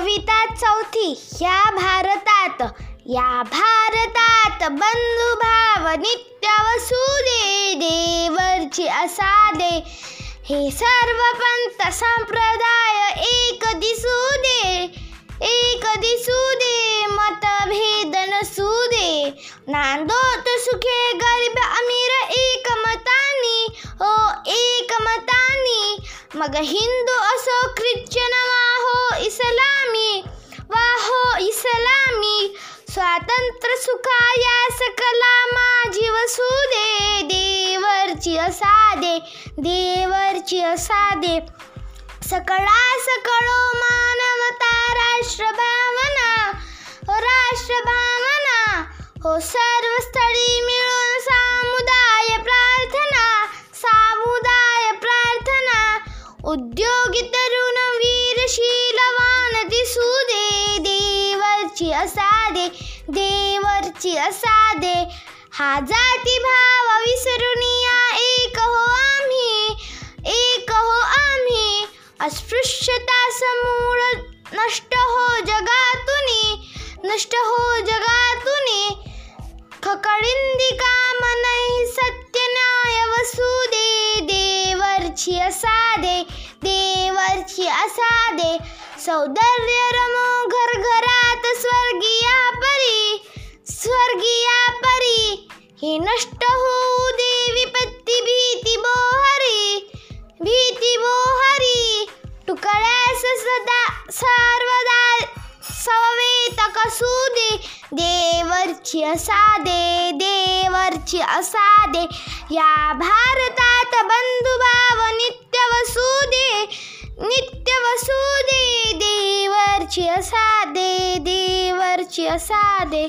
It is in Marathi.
कविता चौथी ह्या भारतात या भारतात बंधुभाव नित्य वसुदे देवरची असा दे हे सर्व पंत संप्रदाय एक दिसू दे एक दिसू दे मतभेद नसू दे. नांदोत सुखे गरीब अमीर एक मतानी हो एक मतानी मग हिंदू असो स्वातंत्र्य सुखाया सकला माझी वसू दे देवरची असादे देवरची असादे. सकळा सकळो मानवता राष्ट्र भावना हो राष्ट्र भावना. हो सर्व स्थळी मिळून सामुदाय प्रार्थना सामुदाय प्रार्थना. उद्योगी तरुण वीरशीलवान दिसू दे देवरची असादे देवरची असादे. हा जाती भाव विसरून या एक हो आम्ही एक हो आम्ही. अस्पृश्यता समूळ नष्ट हो जगातून नष्ट हो जगातून. खकळिंदी काम नाही सत्य न्याय वसू दे. देवरची असादे देवरची असादे. सौंदर्य रमो घरघरा स्वर्गीया परी स्वर्गीया परी ही नष्ट होऊ दे विपत्ती भीती बोहरी भीती बोहरी तुकड्यास सदा सर्वदा सवेत कसू दे. देवरची असादे देवरची असादे या भारतात बंधू वरची असा दे देवरची असा दे.